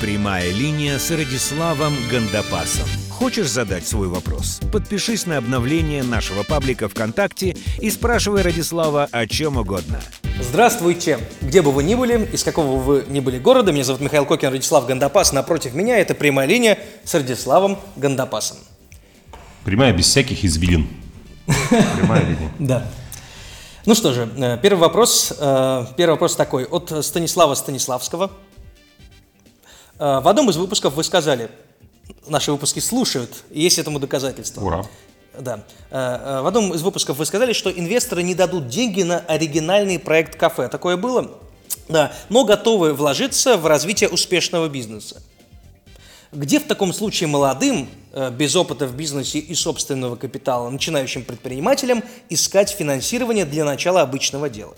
Прямая линия с Радиславом Гандапасом. Хочешь задать свой вопрос? Подпишись на обновление нашего паблика ВКонтакте и спрашивай Радислава о чем угодно. Здравствуйте! Где бы вы ни были, из какого бы вы ни были города, меня зовут Михаил Кокин, Радислав Гандапас. Напротив меня это прямая линия с Радиславом Гандапасом. Прямая без всяких извилин. Прямая линия. Да. Ну что же, э, первый вопрос, э, первый вопрос такой, от Станислава Станиславского. Э, в одном из выпусков вы сказали, наши выпуски слушают, и есть этому доказательство. Ура. Да. В одном из выпусков вы сказали, что инвесторы не дадут деньги на оригинальный проект кафе. Такое было? Да. Но готовы вложиться в развитие успешного бизнеса. Где в таком случае молодым, э, без опыта в бизнесе и собственного капитала, начинающим предпринимателям искать финансирование для начала обычного дела?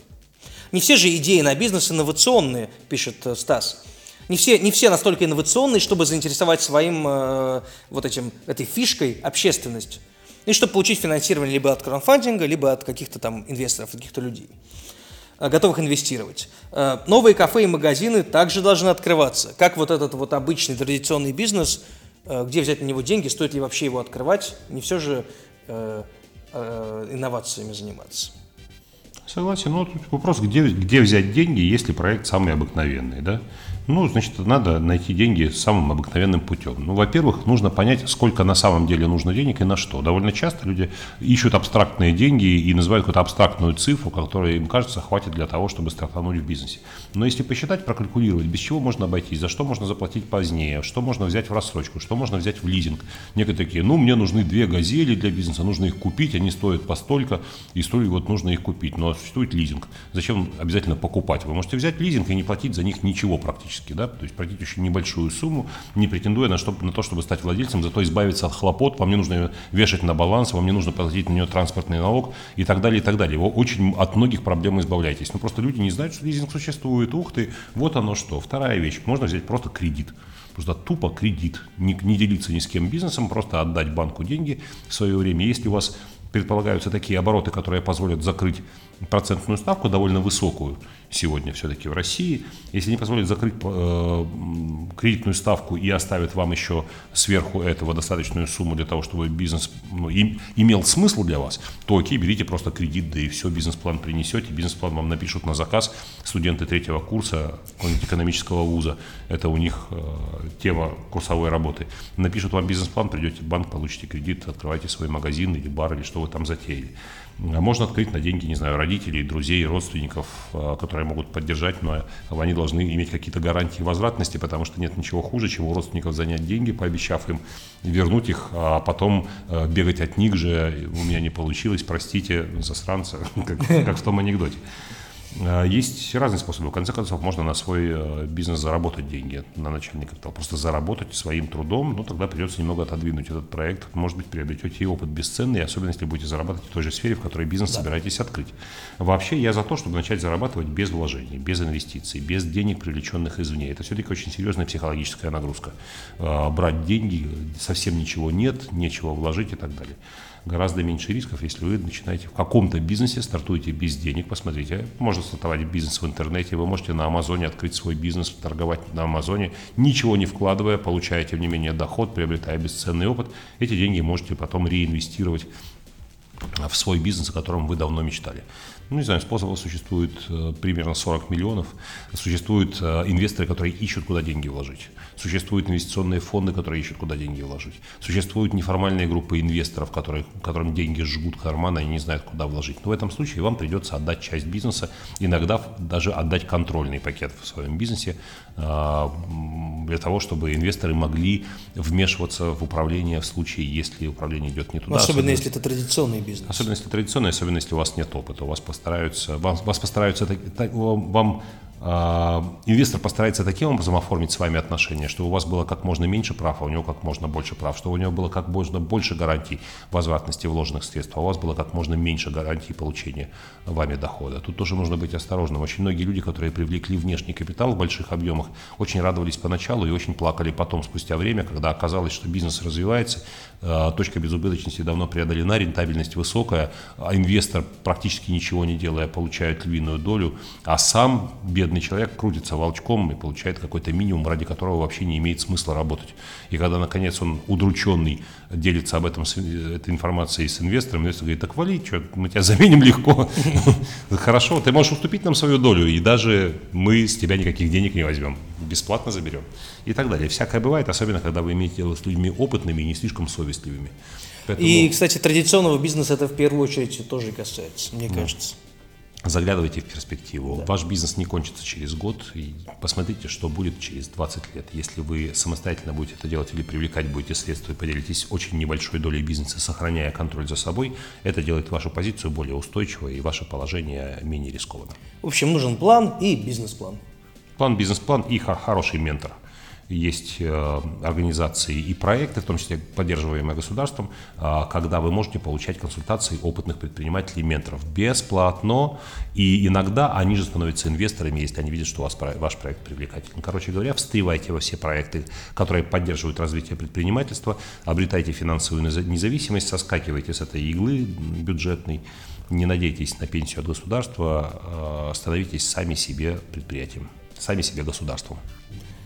Не все же идеи на бизнес инновационные, пишет э, Стас. Не все, не все настолько инновационные, чтобы заинтересовать своим э, вот этим, этой фишкой общественность. И чтобы получить финансирование либо от краудфандинга, либо от каких-то там инвесторов, каких-то людей. Э, готовых инвестировать. Э, новые кафе и магазины также должны открываться. Как вот этот вот обычный традиционный бизнес, э, где взять на него деньги, стоит ли вообще его открывать, не все же инновациями заниматься. Согласен, но тут вопрос, где, где взять деньги, если проект самый обыкновенный, да? Ну, значит, надо найти деньги самым обыкновенным путем. Ну, во-первых, нужно понять, сколько на самом деле нужно денег и на что. Довольно часто люди ищут абстрактные деньги и называют какую-то абстрактную цифру, которая им кажется хватит для того, чтобы стартануть в бизнесе. Но если посчитать, прокалькулировать, без чего можно обойтись, за что можно заплатить позднее, что можно взять в рассрочку, что можно взять в лизинг. Некоторые такие, ну, мне нужны две газели для бизнеса, нужно их купить, они стоят постолько, и стоит вот нужно их купить. Но существует лизинг. Зачем обязательно покупать? Вы можете взять лизинг и не платить за них ничего практически практически, да, то есть платить очень небольшую сумму, не претендуя на, что, на то, чтобы стать владельцем, зато избавиться от хлопот, вам не нужно ее вешать на баланс, вам не нужно платить на нее транспортный налог и так далее, и так далее. Вы очень от многих проблем избавляетесь. Но просто люди не знают, что лизинг существует, ух ты, вот оно что. Вторая вещь, можно взять просто кредит. Просто тупо кредит, не, не делиться ни с кем бизнесом, просто отдать банку деньги в свое время. Если у вас предполагаются такие обороты, которые позволят закрыть процентную ставку довольно высокую сегодня все-таки в России. Если не позволят закрыть э, кредитную ставку и оставят вам еще сверху этого достаточную сумму для того, чтобы бизнес ну, им, имел смысл для вас, то окей, берите просто кредит, да и все, бизнес-план принесете, бизнес-план вам напишут на заказ студенты третьего курса экономического вуза, это у них э, тема курсовой работы. Напишут вам бизнес-план, придете в банк, получите кредит, открывайте свой магазин или бар, или что вы там затеяли. А можно открыть на деньги, не знаю, родителей, друзей, родственников, а, которые могут поддержать, но они должны иметь какие-то гарантии возвратности, потому что нет ничего хуже, чем у родственников занять деньги, пообещав им вернуть их, а потом а, бегать от них же, у меня не получилось, простите, засранца, как, как в том анекдоте. А, есть разные способы. В конце концов, можно на свой э, бизнес заработать деньги, на начальный капитал. Просто заработать своим трудом, но тогда придется немного отодвинуть этот проект. Может быть, приобретете и опыт бесценный, особенно если будете зарабатывать в той же сфере, в которой бизнес да. собираетесь открыть. Вообще, я за то, чтобы начать зарабатывать без вложений, без инвестиций, без денег, привлеченных извне. Это все-таки очень серьезная психологическая нагрузка. А, брать деньги, совсем ничего нет, нечего вложить и так далее гораздо меньше рисков, если вы начинаете в каком-то бизнесе, стартуете без денег. Посмотрите, можно стартовать бизнес в интернете, вы можете на Амазоне открыть свой бизнес, торговать на Амазоне, ничего не вкладывая, получая, тем не менее, доход, приобретая бесценный опыт. Эти деньги можете потом реинвестировать в свой бизнес, о котором вы давно мечтали. Ну, не знаю, способов существует э, примерно 40 миллионов. Существуют э, инвесторы, которые ищут, куда деньги вложить. Существуют инвестиционные фонды, которые ищут, куда деньги вложить. Существуют неформальные группы инвесторов, которые, которым деньги жгут карманы, и не знают, куда вложить. Но в этом случае вам придется отдать часть бизнеса, иногда даже отдать контрольный пакет в своем бизнесе, э, для того, чтобы инвесторы могли вмешиваться в управление в случае, если управление идет не туда. особенно, особенно если это традиционный бизнес. Особенно если традиционный, особенно если у вас нет опыта, у вас постараются, вам, вас постараются, вам а, инвестор постарается таким образом оформить с вами отношения, что у вас было как можно меньше прав, а у него как можно больше прав, что у него было как можно больше гарантий возвратности вложенных средств, а у вас было как можно меньше гарантий получения вами дохода. Тут тоже нужно быть осторожным. Очень многие люди, которые привлекли внешний капитал в больших объемах, очень радовались поначалу и очень плакали потом, спустя время, когда оказалось, что бизнес развивается, точка безубыточности давно преодолена, рентабельность высокая, а инвестор практически ничего не делая получает львиную долю, а сам бедный человек крутится волчком и получает какой-то минимум, ради которого вообще не имеет смысла работать. И когда, наконец, он удрученный делится об этом, с- этой информацией с инвестором, инвестор говорит, так вали, что, мы тебя заменим легко. Хорошо, ты можешь уступить нам свою долю, и даже мы с тебя никаких денег не возьмем, бесплатно заберем. И так далее. Всякое бывает, особенно когда вы имеете дело с людьми опытными и не слишком совестливыми. Поэтому И, кстати, традиционного бизнеса это в первую очередь тоже касается, мне кажется. заглядывайте в перспективу. Ваш бизнес не кончится через год, и посмотрите, что будет через 20 лет. Если вы самостоятельно будете это делать или привлекать будете средства и поделитесь очень небольшой долей бизнеса, сохраняя контроль за собой, это делает вашу позицию более устойчивой и ваше положение менее рискованным. В общем, нужен план и бизнес-план. План, бизнес-план и хо- хороший ментор. Есть э, организации и проекты, в том числе поддерживаемые государством, а, когда вы можете получать консультации опытных предпринимателей и менторов бесплатно. И иногда они же становятся инвесторами, если они видят, что у вас ваш проект привлекательный. Короче говоря, встревайте во все проекты, которые поддерживают развитие предпринимательства, обретайте финансовую неза- независимость, соскакивайте с этой иглы бюджетной, не надейтесь на пенсию от государства, э, становитесь сами себе предприятием, сами себе государством.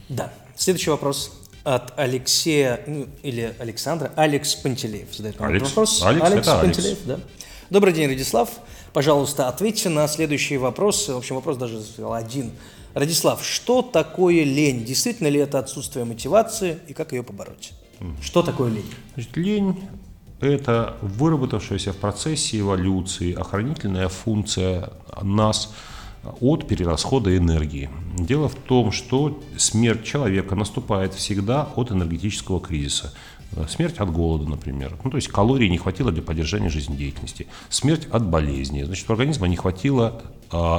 Да. Следующий вопрос от Алексея, ну, или Александра, Алекс Пантелеев задает нам Алекс. вопрос. Алекс, это Алекс. Пантелеев, да. Добрый день, Радислав. Пожалуйста, ответьте на следующий вопрос. В общем, вопрос даже один. Радислав, что такое лень? Действительно ли это отсутствие мотивации и как ее побороть? Что такое лень? Значит, лень – это выработавшаяся в процессе эволюции охранительная функция нас от перерасхода энергии. Дело в том, что смерть человека наступает всегда от энергетического кризиса. Э, Смерть от голода, например. Ну, то есть калорий не хватило для поддержания жизнедеятельности. Смерть от болезни. Значит, у организма не хватило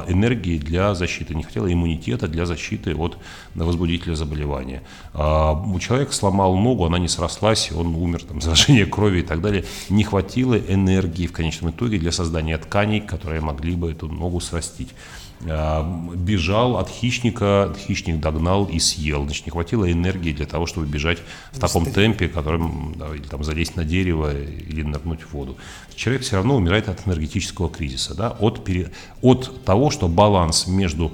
энергии для защиты, не хватило иммунитета для защиты от возбудителя заболевания. А, У человека сломал ногу, она не срослась, он умер, там, заражение крови и так далее. Не хватило энергии в конечном итоге для создания тканей, которые могли бы эту ногу срастить. А, Бежал от хищника, хищник догнал и съел. Значит, не хватило энергии для того, чтобы бежать в таком темпе, которым, да, или там залезть на дерево или нырнуть в воду. Человек все равно умирает от энергетического кризиса, да, от, пере- от того, что баланс между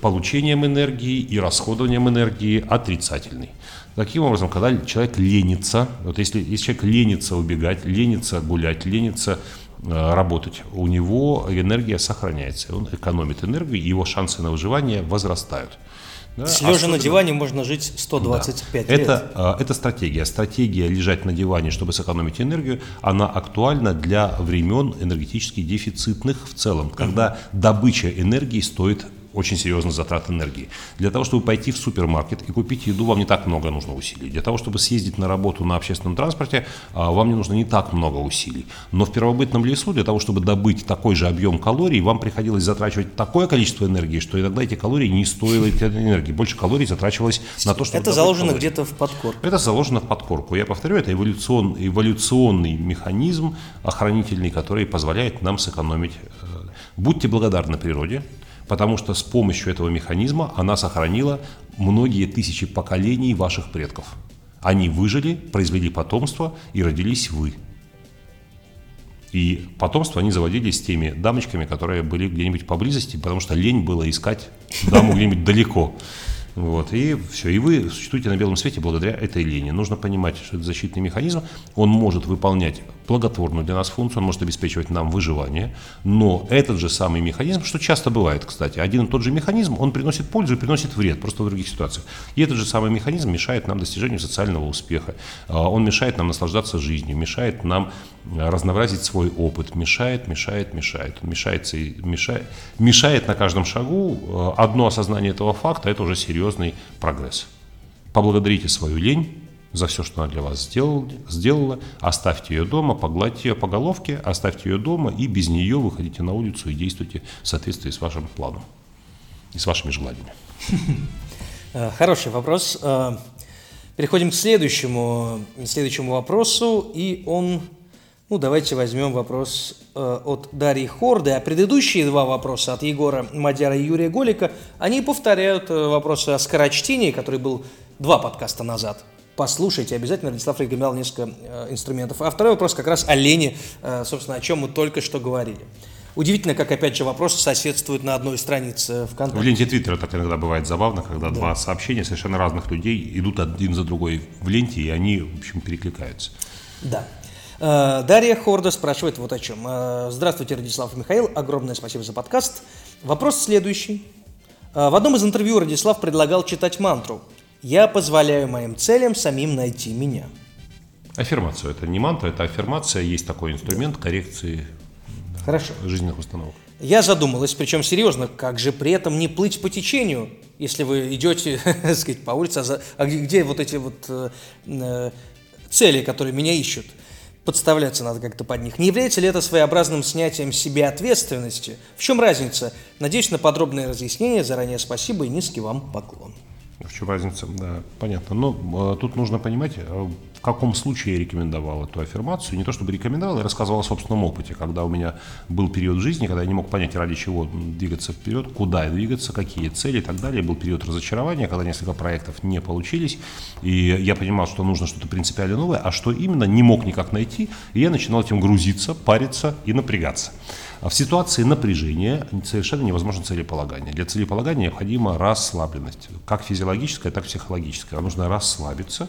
получением энергии и расходованием энергии отрицательный. Таким образом, когда человек ленится, вот если, если человек ленится убегать, ленится гулять, ленится э, работать, у него энергия сохраняется, он экономит энергию, и его шансы на выживание возрастают. Да, Лежа на особенно- диване можно жить 125 да. лет. Это, а, это стратегия. Стратегия лежать на диване, чтобы сэкономить энергию, она актуальна для времен энергетически дефицитных в целом, когда добыча энергии стоит очень серьезных затрат энергии. Для того, чтобы пойти в супермаркет и купить еду, вам не так много нужно усилий. Для того, чтобы съездить на работу на общественном транспорте, а, вам не нужно не так много усилий. Но в первобытном лесу для того, чтобы добыть такой же объем калорий, вам приходилось затрачивать такое количество энергии, что иногда эти калории не стоили этой энергии. Больше калорий затрачивалось на то, чтобы Это заложено где-то в подкорке. Это заложено в подкорку. Я повторю, это эволюцион, эволюционный механизм охранительный, который позволяет нам сэкономить. э, Будьте благодарны природе, потому что с помощью этого механизма она сохранила многие тысячи поколений ваших предков. Они выжили, произвели потомство и родились вы. И потомство они заводили с теми дамочками, которые были где-нибудь поблизости, потому что лень было искать даму где-нибудь далеко. Вот, и все, и вы существуете на белом свете благодаря этой линии. Нужно понимать, что это защитный механизм, он может выполнять благотворную для нас функцию, он может обеспечивать нам выживание, но этот же самый механизм, что часто бывает, кстати, один и тот же механизм, он приносит пользу и приносит вред, просто в других ситуациях. И этот же самый механизм мешает нам достижению социального успеха, А, он мешает нам наслаждаться жизнью, мешает нам а, разнообразить свой опыт, мешает, мешает, мешает. Он мешается и мешает, мешает на каждом шагу. А, Одно осознание этого факта – это уже серьезный прогресс. Поблагодарите свою лень за все, что она для вас сделал, сделала. Оставьте ее дома, погладьте ее по головке, оставьте ее дома и без нее выходите на улицу и действуйте в соответствии с вашим планом и с вашими желаниями. Э, Хороший вопрос. Э, Переходим к следующему, следующему вопросу, и он, ну давайте возьмем вопрос э, от Дарьи Хорды, а предыдущие два вопроса от Егора Мадяра и Юрия Голика, они повторяют э, вопросы о скорочтении, который был два подкаста назад. Послушайте, обязательно Радислав рекомендовал несколько э, инструментов. А второй вопрос как раз о лени, э, собственно, о чем мы только что говорили. Удивительно, как, опять же, вопросы соседствуют на одной странице В ВКонтакте. ленте Твиттера так иногда бывает забавно, когда два сообщения совершенно разных людей идут один за другой в ленте, и они, в общем, перекликаются. Да. Э, Дарья Хорда спрашивает вот о чем. Э, Здравствуйте, Радислав и Михаил. Огромное спасибо за подкаст. Вопрос следующий. Э, В одном из интервью Радислав предлагал читать мантру «Я позволяю моим целям самим найти меня». Аффирмацию. Это не мантра, это аффирмация. Есть такой инструмент коррекции Хорошо. жизненных установок. Я задумалась, причем серьезно, как же при этом не плыть по течению, если вы идете, так сказать, по улице, а, за- а где, где вот эти вот э, э, цели, которые меня ищут? Подставляться надо как-то под них. Не является ли это своеобразным снятием с себя ответственности? В чем разница? Надеюсь на подробное разъяснение. Заранее спасибо и низкий вам поклон. В чем разница? Да, понятно. Но э, тут нужно понимать, э, в каком случае я рекомендовал эту аффирмацию. Не то чтобы рекомендовал, я рассказывал о собственном опыте, когда у меня был период жизни, когда я не мог понять, ради чего двигаться вперед, куда двигаться, какие цели и так далее. Был период разочарования, когда несколько проектов не получились, и я понимал, что нужно что-то принципиально новое, а что именно, не мог никак найти, и я начинал этим грузиться, париться и напрягаться. А в ситуации напряжения совершенно невозможно целеполагание. Для целеполагания необходима расслабленность, как физиологическая, так и психологическая. Нужно расслабиться,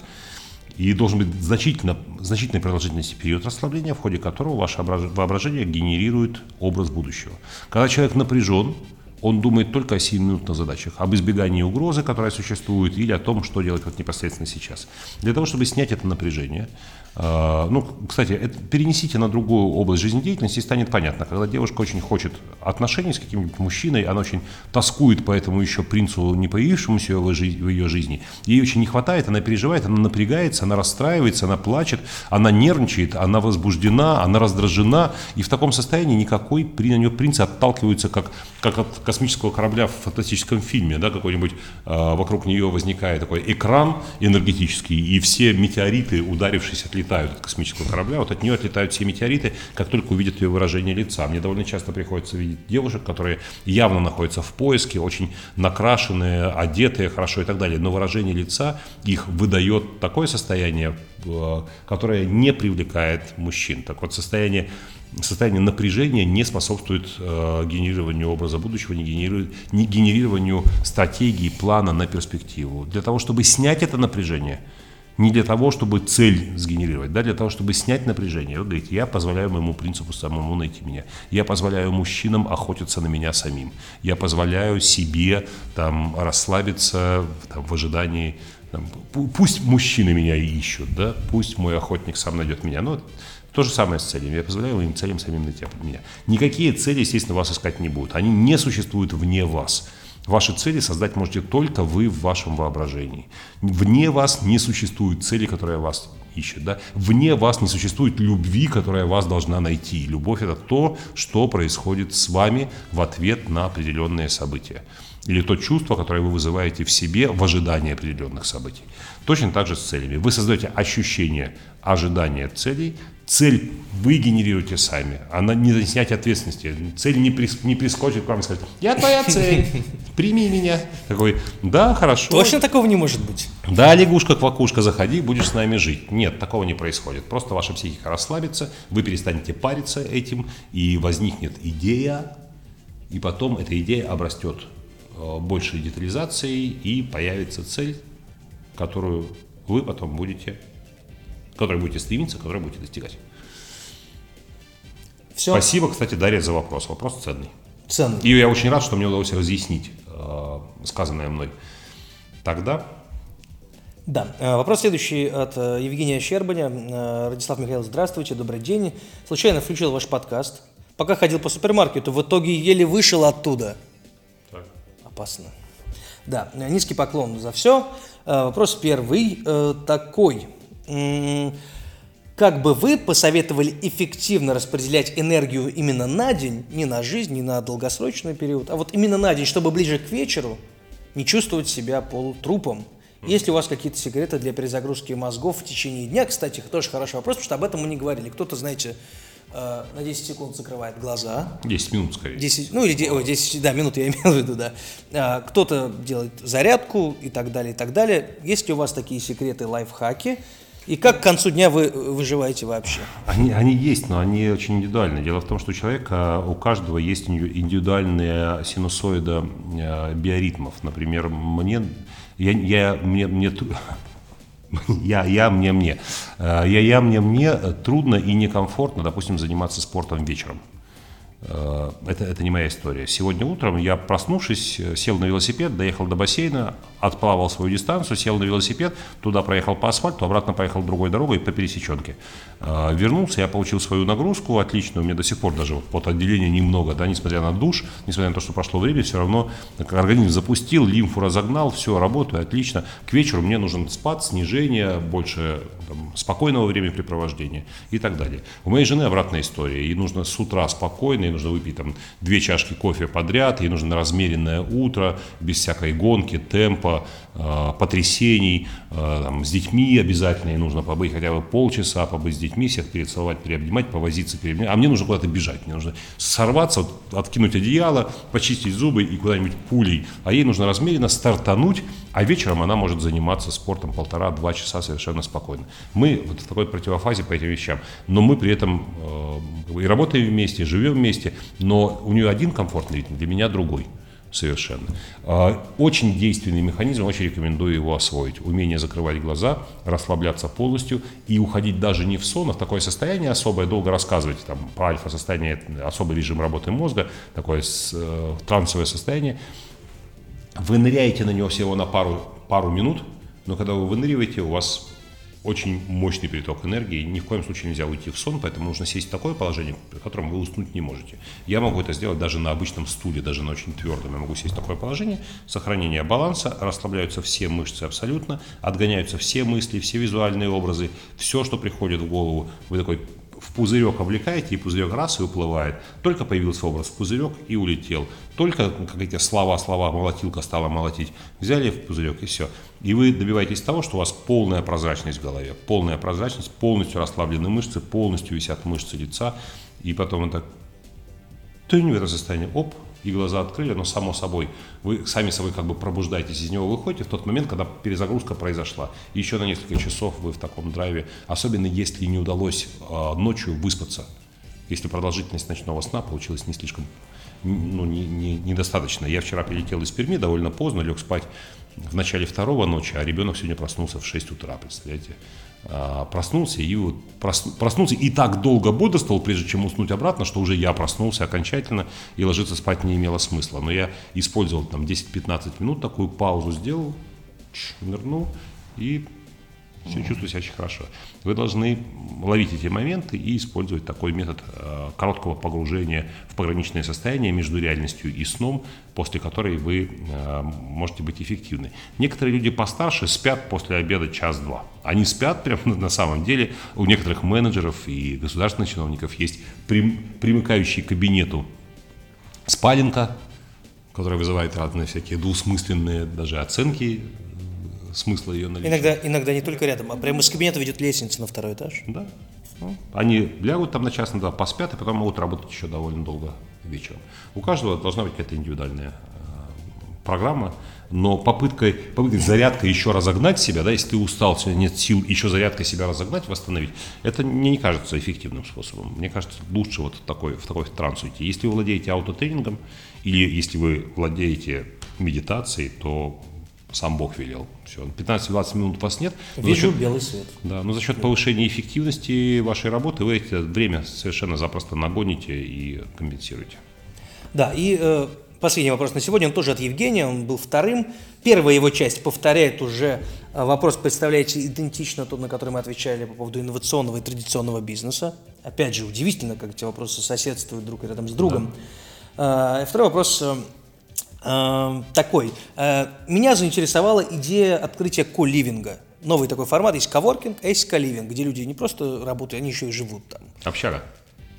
и должен быть значительно, значительной продолжительности период расслабления, в ходе которого ваше ображ- воображение генерирует образ будущего. Когда человек напряжен, он думает только о сиюминутных задачах, об избегании угрозы, которая существует, или о том, что делать вот непосредственно сейчас. Для того, чтобы снять это напряжение, э, ну, кстати, это перенесите на другую область жизнедеятельности, и станет понятно. Когда девушка очень хочет отношений с каким-нибудь мужчиной, она очень тоскует по этому еще принцу, не появившемуся в, ее жизни, ей очень не хватает, она переживает, она напрягается, она расстраивается, она плачет, она нервничает, она возбуждена, она раздражена, и в таком состоянии никакой на нее принц отталкивается, как, как от космического корабля в фантастическом фильме, да, какой-нибудь э, вокруг нее возникает такой экран энергетический, и все метеориты, ударившись, отлетают от космического корабля, вот от нее отлетают все метеориты, как только увидят ее выражение лица. Мне довольно часто приходится видеть девушек, которые явно находятся в поиске, очень накрашенные, одетые хорошо и так далее, но выражение лица их выдает такое состояние, э, которое не привлекает мужчин. Так вот, состояние состояние напряжения не способствует э, генерированию образа будущего, не, генерирует, не генерированию стратегии, плана на перспективу. Для того, чтобы снять это напряжение, не для того, чтобы цель сгенерировать, да, для того, чтобы снять напряжение. Вы говорите, я позволяю моему принципу самому найти меня. Я позволяю мужчинам охотиться на меня самим. Я позволяю себе там расслабиться там, в ожидании там, пу- пусть мужчины меня ищут, да, пусть мой охотник сам найдет меня. Но то же самое с целями. Я позволяю моим целям самим найти меня. Никакие цели, естественно, вас искать не будут. Они не существуют вне вас. Ваши цели создать можете только вы в вашем воображении. Вне вас не существует цели, которая вас ищет. Да? Вне вас не существует любви, которая вас должна найти. Любовь – это то, что происходит с вами в ответ на определенные события. Или то чувство, которое вы вызываете в себе в ожидании определенных событий. Точно так же с целями. Вы создаете ощущение ожидания целей, цель вы генерируете сами, она не за снятие ответственности. Цель не, прис- не прискочит к вам и скажет, я твоя цель, прими меня. Такой, да, хорошо. Точно такого не может быть? Да, лягушка-квакушка, заходи, будешь с нами жить. Нет, такого не происходит. Просто ваша психика расслабится, вы перестанете париться этим, и возникнет идея, и потом эта идея обрастет э, большей детализацией, и появится цель, которую вы потом будете, которой будете стремиться, которой будете достигать. Все Спасибо, кстати, Дарья, за вопрос. Вопрос ценный. ценно. И я очень рад, что мне удалось разъяснить э, сказанное мной. Тогда Да, э, вопрос следующий от э, Евгения Щербаня. Э, Радислав Михайлович, здравствуйте, добрый день. Случайно включил ваш подкаст. Пока ходил по супермаркету, в итоге еле вышел оттуда. Так. Опасно. Да, низкий поклон за все. Вопрос первый такой. Как бы вы посоветовали эффективно распределять энергию именно на день, не на жизнь, не на долгосрочный период, а вот именно на день, чтобы ближе к вечеру не чувствовать себя полутрупом? Есть ли у вас какие-то секреты для перезагрузки мозгов в течение дня? Кстати, тоже хороший вопрос, потому что об этом мы не говорили. Кто-то, знаете, э, на 10 секунд закрывает глаза, 10 минут скорее. 10, ну или де- ой, 10, да, минут я имел в виду, да. А, Кто-то делает зарядку и так далее, и так далее. Есть ли у вас такие секреты, лайфхаки? И как к концу дня вы выживаете вообще? Они, они есть, но они очень индивидуальны. Дело в том, что у человека, у каждого есть индивидуальная синусоида э, биоритмов. Например, мне, я, я, мне, мне, я, я, мне, мне. Э, я, я, мне, мне трудно и некомфортно, допустим, заниматься спортом вечером. Э, это, это не моя история. Сегодня утром я, проснувшись, сел на велосипед, доехал до бассейна, отплавал свою дистанцию, сел на велосипед, туда проехал по асфальту, обратно поехал другой дорогой по пересеченке. Э, вернулся, я получил свою нагрузку отличную, у меня до сих пор даже вот отделения немного, да, несмотря на душ, несмотря на то, что прошло время, все равно организм запустил, лимфу разогнал, все, работаю, отлично. К вечеру мне нужен спад, снижение, больше там, спокойного времяпрепровождения и так далее. У моей жены обратная история, ей нужно с утра спокойно, нужно выпить там две чашки кофе подряд, ей нужно размеренное утро, без всякой гонки, темпа, э, потрясений, э, там, с детьми обязательно, и нужно побыть хотя бы полчаса, побыть с детьми, всех перецеловать, переобнимать, повозиться, переобнимать. А мне нужно куда-то бежать, мне нужно сорваться, вот, откинуть одеяло, почистить зубы и куда-нибудь пулей. А ей нужно размеренно стартануть, а вечером она может заниматься спортом полтора-два часа совершенно спокойно. Мы вот в такой противофазе по этим вещам, но мы при этом э, и работаем вместе, живем вместе, но у нее один комфортный ритм, для меня другой совершенно. А, очень действенный механизм, очень рекомендую его освоить. Умение закрывать глаза, расслабляться полностью и уходить даже не в сон, а в такое состояние особое, долго рассказывать там, про альфа-состояние, особый режим работы мозга, такое э, трансовое состояние. Вы ныряете на него всего на пару, пару минут, но когда вы выныриваете, у вас очень мощный приток энергии. Ни в коем случае нельзя уйти в сон, поэтому нужно сесть в такое положение, при котором вы уснуть не можете. Я могу это сделать даже на обычном стуле, даже на очень твердом. Я могу сесть в такое положение, сохранение баланса, расслабляются все мышцы абсолютно, отгоняются все мысли, все визуальные образы, все, что приходит в голову. Вы такой в пузырек облекаете, и пузырек раз и уплывает. Только появился образ пузырек и улетел. Только какие-то слова, слова, молотилка стала молотить. Взяли в пузырек и все. И вы добиваетесь того, что у вас полная прозрачность в голове. Полная прозрачность, полностью расслаблены мышцы, полностью висят мышцы лица. И потом это тынь в это состояние, оп, и глаза открыли, но само собой, вы сами собой как бы пробуждаетесь, из него выходите в тот момент, когда перезагрузка произошла. И еще на несколько часов вы в таком драйве, особенно если не удалось э, ночью выспаться. Если продолжительность ночного сна получилась не слишком, ну, не, не, недостаточно. Я вчера прилетел из Перми довольно поздно, лег спать в начале второго ночи, а ребенок сегодня проснулся в 6 утра, представляете? А, проснулся и вот проснулся и так долго бодрствовал, прежде чем уснуть обратно, что уже я проснулся окончательно и ложиться спать не имело смысла. Но я использовал там 10-15 минут, такую паузу сделал, нырнул и все чувствую себя очень хорошо. Вы должны ловить эти моменты и использовать такой метод э, короткого погружения в пограничное состояние между реальностью и сном, после которой вы э, можете быть эффективны. Некоторые люди постарше спят после обеда час-два. Они спят прям на самом деле. У некоторых менеджеров и государственных чиновников есть прим, примыкающий к кабинету спаленка, которая вызывает разные всякие двусмысленные даже оценки смысла ее наличия. Иногда, иногда не только рядом, а прямо из кабинета ведет лестница на второй этаж. Да. Ну, они лягут там на час, на два, поспят, и потом могут работать еще довольно долго вечером. У каждого должна быть какая-то индивидуальная э, программа, но попыткой, попыткой зарядка еще разогнать себя, да, если ты устал, сегодня нет сил, еще зарядка себя разогнать, восстановить, это мне не кажется эффективным способом. Мне кажется, лучше вот такой, в такой транс уйти. Если вы владеете аутотренингом или если вы владеете медитацией, то сам Бог велел. Все, 15-20 минут вас нет. Вижу счет, белый свет. Да, но за счет повышения эффективности вашей работы вы это время совершенно запросто нагоните и компенсируете. Да, и э, последний вопрос на сегодня, он тоже от Евгения, он был вторым. Первая его часть повторяет уже э, вопрос, представляете, идентично тот, на который мы отвечали по поводу инновационного и традиционного бизнеса. Опять же, удивительно, как эти вопросы соседствуют друг рядом с другом. Да. Э, второй вопрос э, такой. Э, меня заинтересовала идея открытия ко-ливинга. Новый такой формат. Есть коворкинг, а есть ко-ливинг, где люди не просто работают, они еще и живут там. Общага.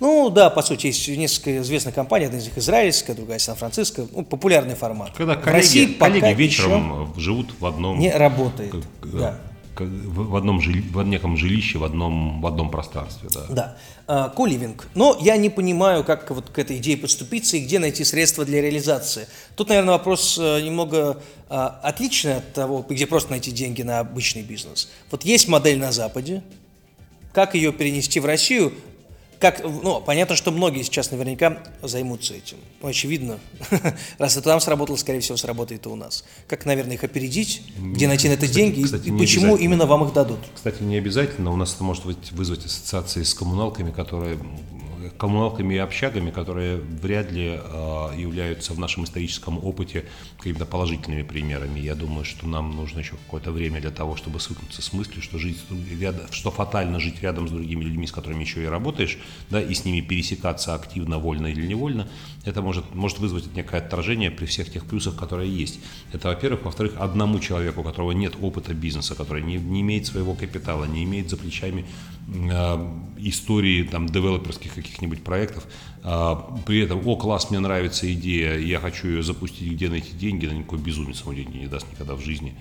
Ну да, по сути, есть несколько известных компаний, одна из них израильская, другая Сан-Франциско, ну, популярный формат. Когда коллеги, в России коллеги вечером живут в одном... Не работает, как, да. В одном жили, в неком жилище, в одном, в одном пространстве. Да. Да. А, коливинг. Но я не понимаю, как вот к этой идее подступиться и где найти средства для реализации. Тут, наверное, вопрос э, немного а, отличный от того, где просто найти деньги на обычный бизнес. Вот есть модель на Западе, как ее перенести в Россию, как, ну, понятно, что многие сейчас наверняка займутся этим. Ну, очевидно, раз это там сработало, скорее всего, сработает и у нас. Как, наверное, их опередить, где найти на это кстати, деньги кстати, и почему именно вам их дадут? Кстати, не обязательно. У нас это может вызвать ассоциации с коммуналками, которые коммуналками и общагами, которые вряд ли э, являются в нашем историческом опыте какими-то положительными примерами. Я думаю, что нам нужно еще какое-то время для того, чтобы свыкнуться с мыслью, что, жить что фатально жить рядом с другими людьми, с которыми еще и работаешь, да, и с ними пересекаться активно, вольно или невольно, это может, может вызвать некое отторжение при всех тех плюсах, которые есть. Это, во-первых. Во-вторых, одному человеку, у которого нет опыта бизнеса, который не, не имеет своего капитала, не имеет за плечами истории там, девелоперских каких-нибудь проектов, э, при этом, о, класс, мне нравится идея, я хочу ее запустить, где найти деньги, на никакой безумец ему деньги не даст никогда в жизни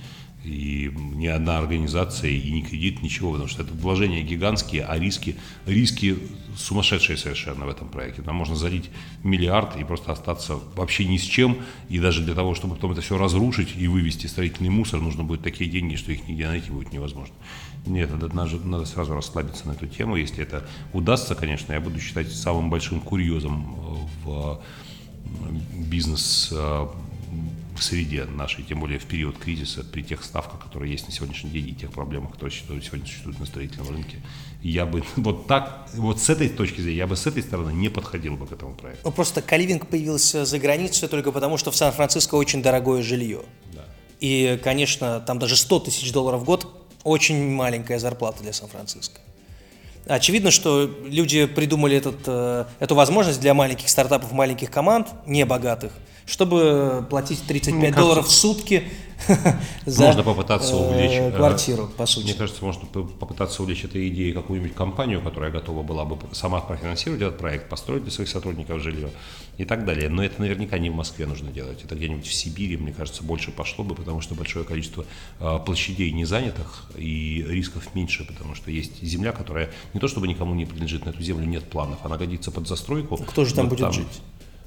и ни одна организация, и ни кредит, ничего, потому что это вложения гигантские, а риски, риски сумасшедшие совершенно в этом проекте. Там можно залить миллиард и просто остаться вообще ни с чем, и даже для того, чтобы потом это все разрушить и вывести строительный мусор, нужно будет такие деньги, что их нигде найти будет невозможно. Нет, это надо, надо сразу расслабиться на эту тему. Если это удастся, конечно, я буду считать самым большим курьезом в бизнес в среде нашей, тем более в период кризиса, при тех ставках, которые есть на сегодняшний день, и тех проблемах, которые сегодня существуют на строительном рынке, я бы вот так, вот с этой точки зрения, я бы с этой стороны не подходил бы к этому проекту. Ну, просто каливинг появился за границей только потому, что в Сан-Франциско очень дорогое жилье. Да. И, конечно, там даже 100 тысяч долларов в год очень маленькая зарплата для Сан-Франциско. Очевидно, что люди придумали этот, э, эту возможность для маленьких стартапов, маленьких команд, не богатых – чтобы платить 35 кажется, долларов в сутки за можно попытаться увлечь, э, квартиру, по сути. Мне кажется, можно попытаться увлечь этой идеей какую-нибудь компанию, которая готова была бы сама профинансировать этот проект, построить для своих сотрудников жилье и так далее. Но это наверняка не в Москве нужно делать. Это где-нибудь в Сибири, мне кажется, больше пошло бы, потому что большое количество э, площадей не занятых и рисков меньше, потому что есть земля, которая не то чтобы никому не принадлежит, на эту землю нет планов, она годится под застройку. Кто же там будет там, жить?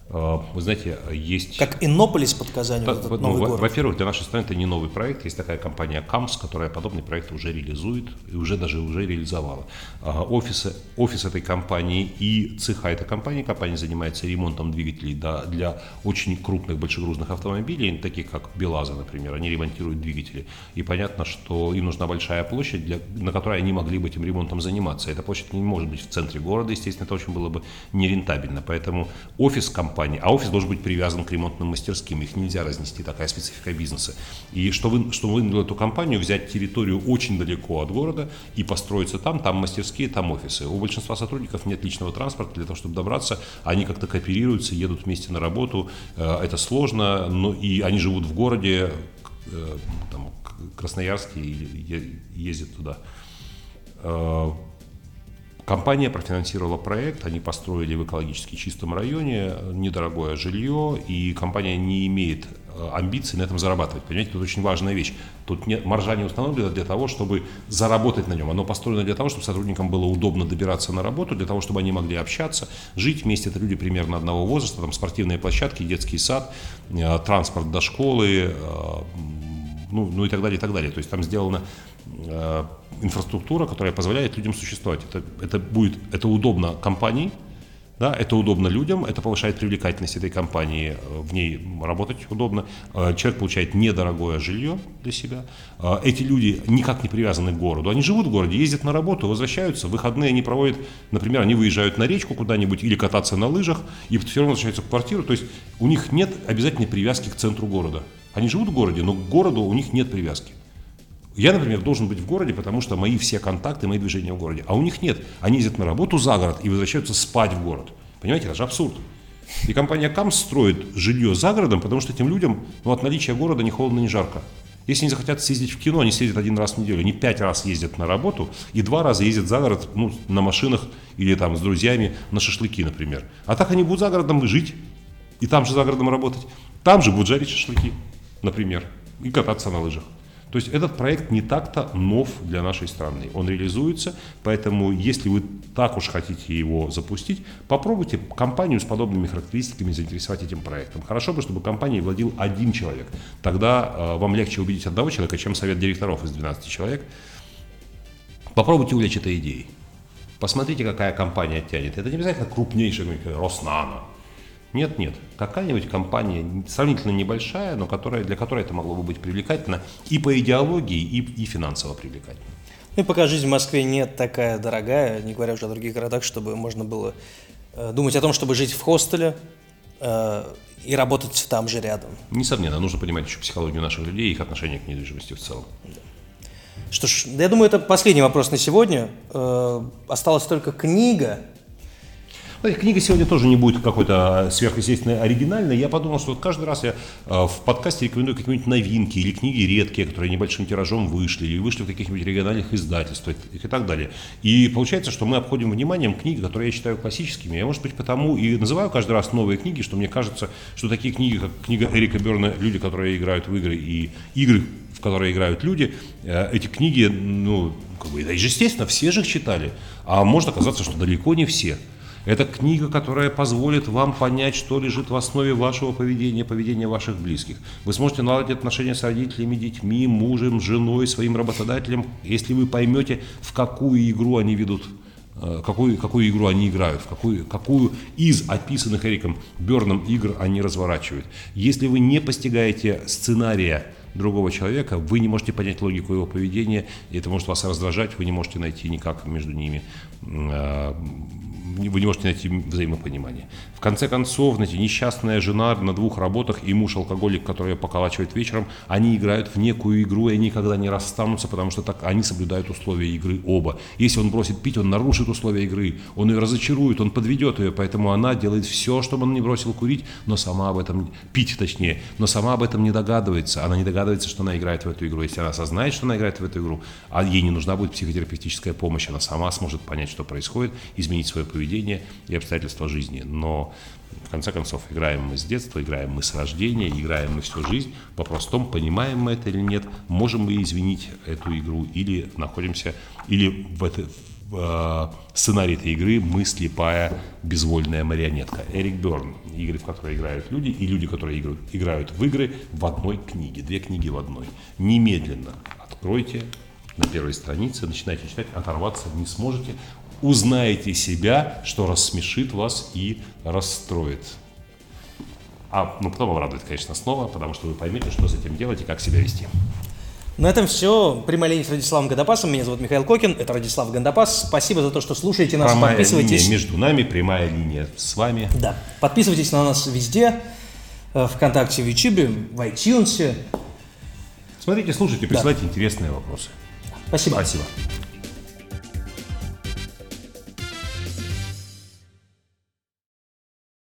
А, вы знаете, есть... Как Иннополис под Казанью, да, этот ну. Во-первых, для нашей страны это не новый проект. Есть такая компания КАМС, которая подобный проект уже реализует и уже даже уже реализовала. А, офисы, офис этой компании и цеха этой компании, компания занимается ремонтом двигателей для, для очень крупных большегрузных автомобилей, таких как БелАЗа, например. Они ремонтируют двигатели. И понятно, что им нужна большая площадь, для, на которой они могли бы этим ремонтом заниматься. Эта площадь не может быть в центре города, естественно, это очень было бы нерентабельно. Поэтому офис компании компании, а офис должен быть привязан к ремонтным мастерским, их нельзя разнести, такая специфика бизнеса. И что вы, что вынудило эту компанию взять территорию очень далеко от города и построиться там, там мастерские, там офисы. У большинства сотрудников нет личного транспорта для того, чтобы добраться, они как-то кооперируются, едут вместе на работу, э, это сложно, но и они живут в городе, э, там, Красноярске и ездят туда. Э, Компания профинансировала проект, они построили в экологически чистом районе недорогое жилье, и компания не имеет э, амбиций на этом зарабатывать. Понимаете, тут очень важная вещь. Тут нет, маржа не установлена для того, чтобы заработать на нем. Оно построено для того, чтобы сотрудникам было удобно добираться на работу, для того, чтобы они могли общаться, жить вместе. Это люди примерно одного возраста, там спортивные площадки, детский сад, э, транспорт до школы, э, ну, ну и так далее, и так далее. То есть там сделано Э, инфраструктура, которая позволяет людям существовать. Это, это будет, это удобно компании, да, это удобно людям, это повышает привлекательность этой компании, э, в ней работать удобно. Э, человек получает недорогое жилье для себя. Эти люди никак не привязаны к городу. Они живут в городе, ездят на работу, возвращаются. Выходные они проводят, например, они выезжают на речку куда-нибудь или кататься на лыжах, и все равно возвращаются в квартиру. То есть у них нет обязательной привязки к центру города. Они живут в городе, но к городу у них нет привязки. Я, например, должен быть в городе, потому что мои все контакты, мои движения в городе. А у них нет. Они ездят на работу за город и возвращаются спать в город. Понимаете, это же абсурд. И компания КАМС строит жилье за городом, потому что этим людям ну, от наличия города не холодно, не жарко. Если они захотят съездить в кино, они съездят один раз в неделю. Они пять раз ездят на работу и два раза ездят за город ну, на машинах или там с друзьями на шашлыки, например. А так они будут за городом жить и там же за городом работать. Там же будут жарить шашлыки, например, и кататься на лыжах. То есть этот проект не так-то нов для нашей страны. Он реализуется, поэтому если вы так уж хотите его запустить, попробуйте компанию с подобными характеристиками заинтересовать этим проектом. Хорошо бы, чтобы компанией владел один человек. Тогда э, вам легче убедить одного человека, чем совет директоров из 12 человек. Попробуйте увлечь этой идеей. Посмотрите, какая компания тянет. Это не обязательно крупнейшая, Роснано. Нет, нет. Какая-нибудь компания сравнительно небольшая, но которая, для которой это могло бы быть привлекательно и по идеологии, и, и финансово привлекательно. Ну и пока жизнь в Москве не такая дорогая, не говоря уже о других городах, чтобы можно было э, думать о том, чтобы жить в хостеле э, и работать там же рядом. Несомненно, нужно понимать еще психологию наших людей и их отношение к недвижимости в целом. Что ж, я думаю, это последний вопрос на сегодня. Э, осталась только книга, знаете, книга сегодня тоже не будет какой-то сверхъестественной оригинальной. Я подумал, что вот каждый раз я э, в подкасте рекомендую какие-нибудь новинки или книги редкие, которые небольшим тиражом вышли, или вышли в каких-нибудь региональных издательствах и так далее. И получается, что мы обходим вниманием книги, которые я считаю классическими. Я, может быть, потому и называю каждый раз новые книги, что мне кажется, что такие книги, как книга Эрика Берна «Люди, которые играют в игры» и «Игры, в которые играют люди», э, эти книги, ну, как бы, естественно, все же их читали. А может оказаться, что далеко не все. Это книга, которая позволит вам понять, что лежит в основе вашего поведения, поведения ваших близких. Вы сможете наладить отношения с родителями, детьми, мужем, женой, своим работодателем, если вы поймете, в какую игру они ведут э, какую, какую игру они играют, какую, какую из описанных Эриком Берном игр они разворачивают. Если вы не постигаете сценария другого человека, вы не можете понять логику его поведения, и это может вас раздражать, вы не можете найти никак между ними э, вы не можете найти взаимопонимание. В конце концов, знаете, несчастная жена на двух работах и муж алкоголик, который ее поколачивает вечером, они играют в некую игру, и никогда не расстанутся, потому что так они соблюдают условия игры оба. Если он бросит пить, он нарушит условия игры, он ее разочарует, он подведет ее, поэтому она делает все, чтобы он не бросил курить, но сама об этом, пить точнее, но сама об этом не догадывается. Она не догадывается, что она играет в эту игру. Если она осознает, что она играет в эту игру, а ей не нужна будет психотерапевтическая помощь, она сама сможет понять, что происходит, изменить свое поведение поведение и обстоятельства жизни. Но в конце концов, играем мы с детства, играем мы с рождения, играем мы всю жизнь. Вопрос в том, понимаем мы это или нет, можем мы изменить эту игру или находимся, или в, это, в э, сценарии этой игры мы слепая безвольная марионетка. Эрик Берн, игры, в которые играют люди, и люди, которые играют, играют в игры в одной книге, две книги в одной. Немедленно откройте на первой странице, начинайте читать, оторваться не сможете узнаете себя, что рассмешит вас и расстроит. А ну, потом обрадует, конечно, снова, потому что вы поймете, что с этим делать и как себя вести. На этом все. Прямая линия с Радиславом Гандапасом. Меня зовут Михаил Кокин. Это Радислав Гандапас. Спасибо за то, что слушаете нас. Прямая Подписывайтесь. линия между нами, прямая линия с вами. Да. Подписывайтесь на нас везде. Э, Вконтакте, в Ютубе, в iTunes. Смотрите, слушайте, присылайте да. интересные вопросы. Спасибо. Спасибо.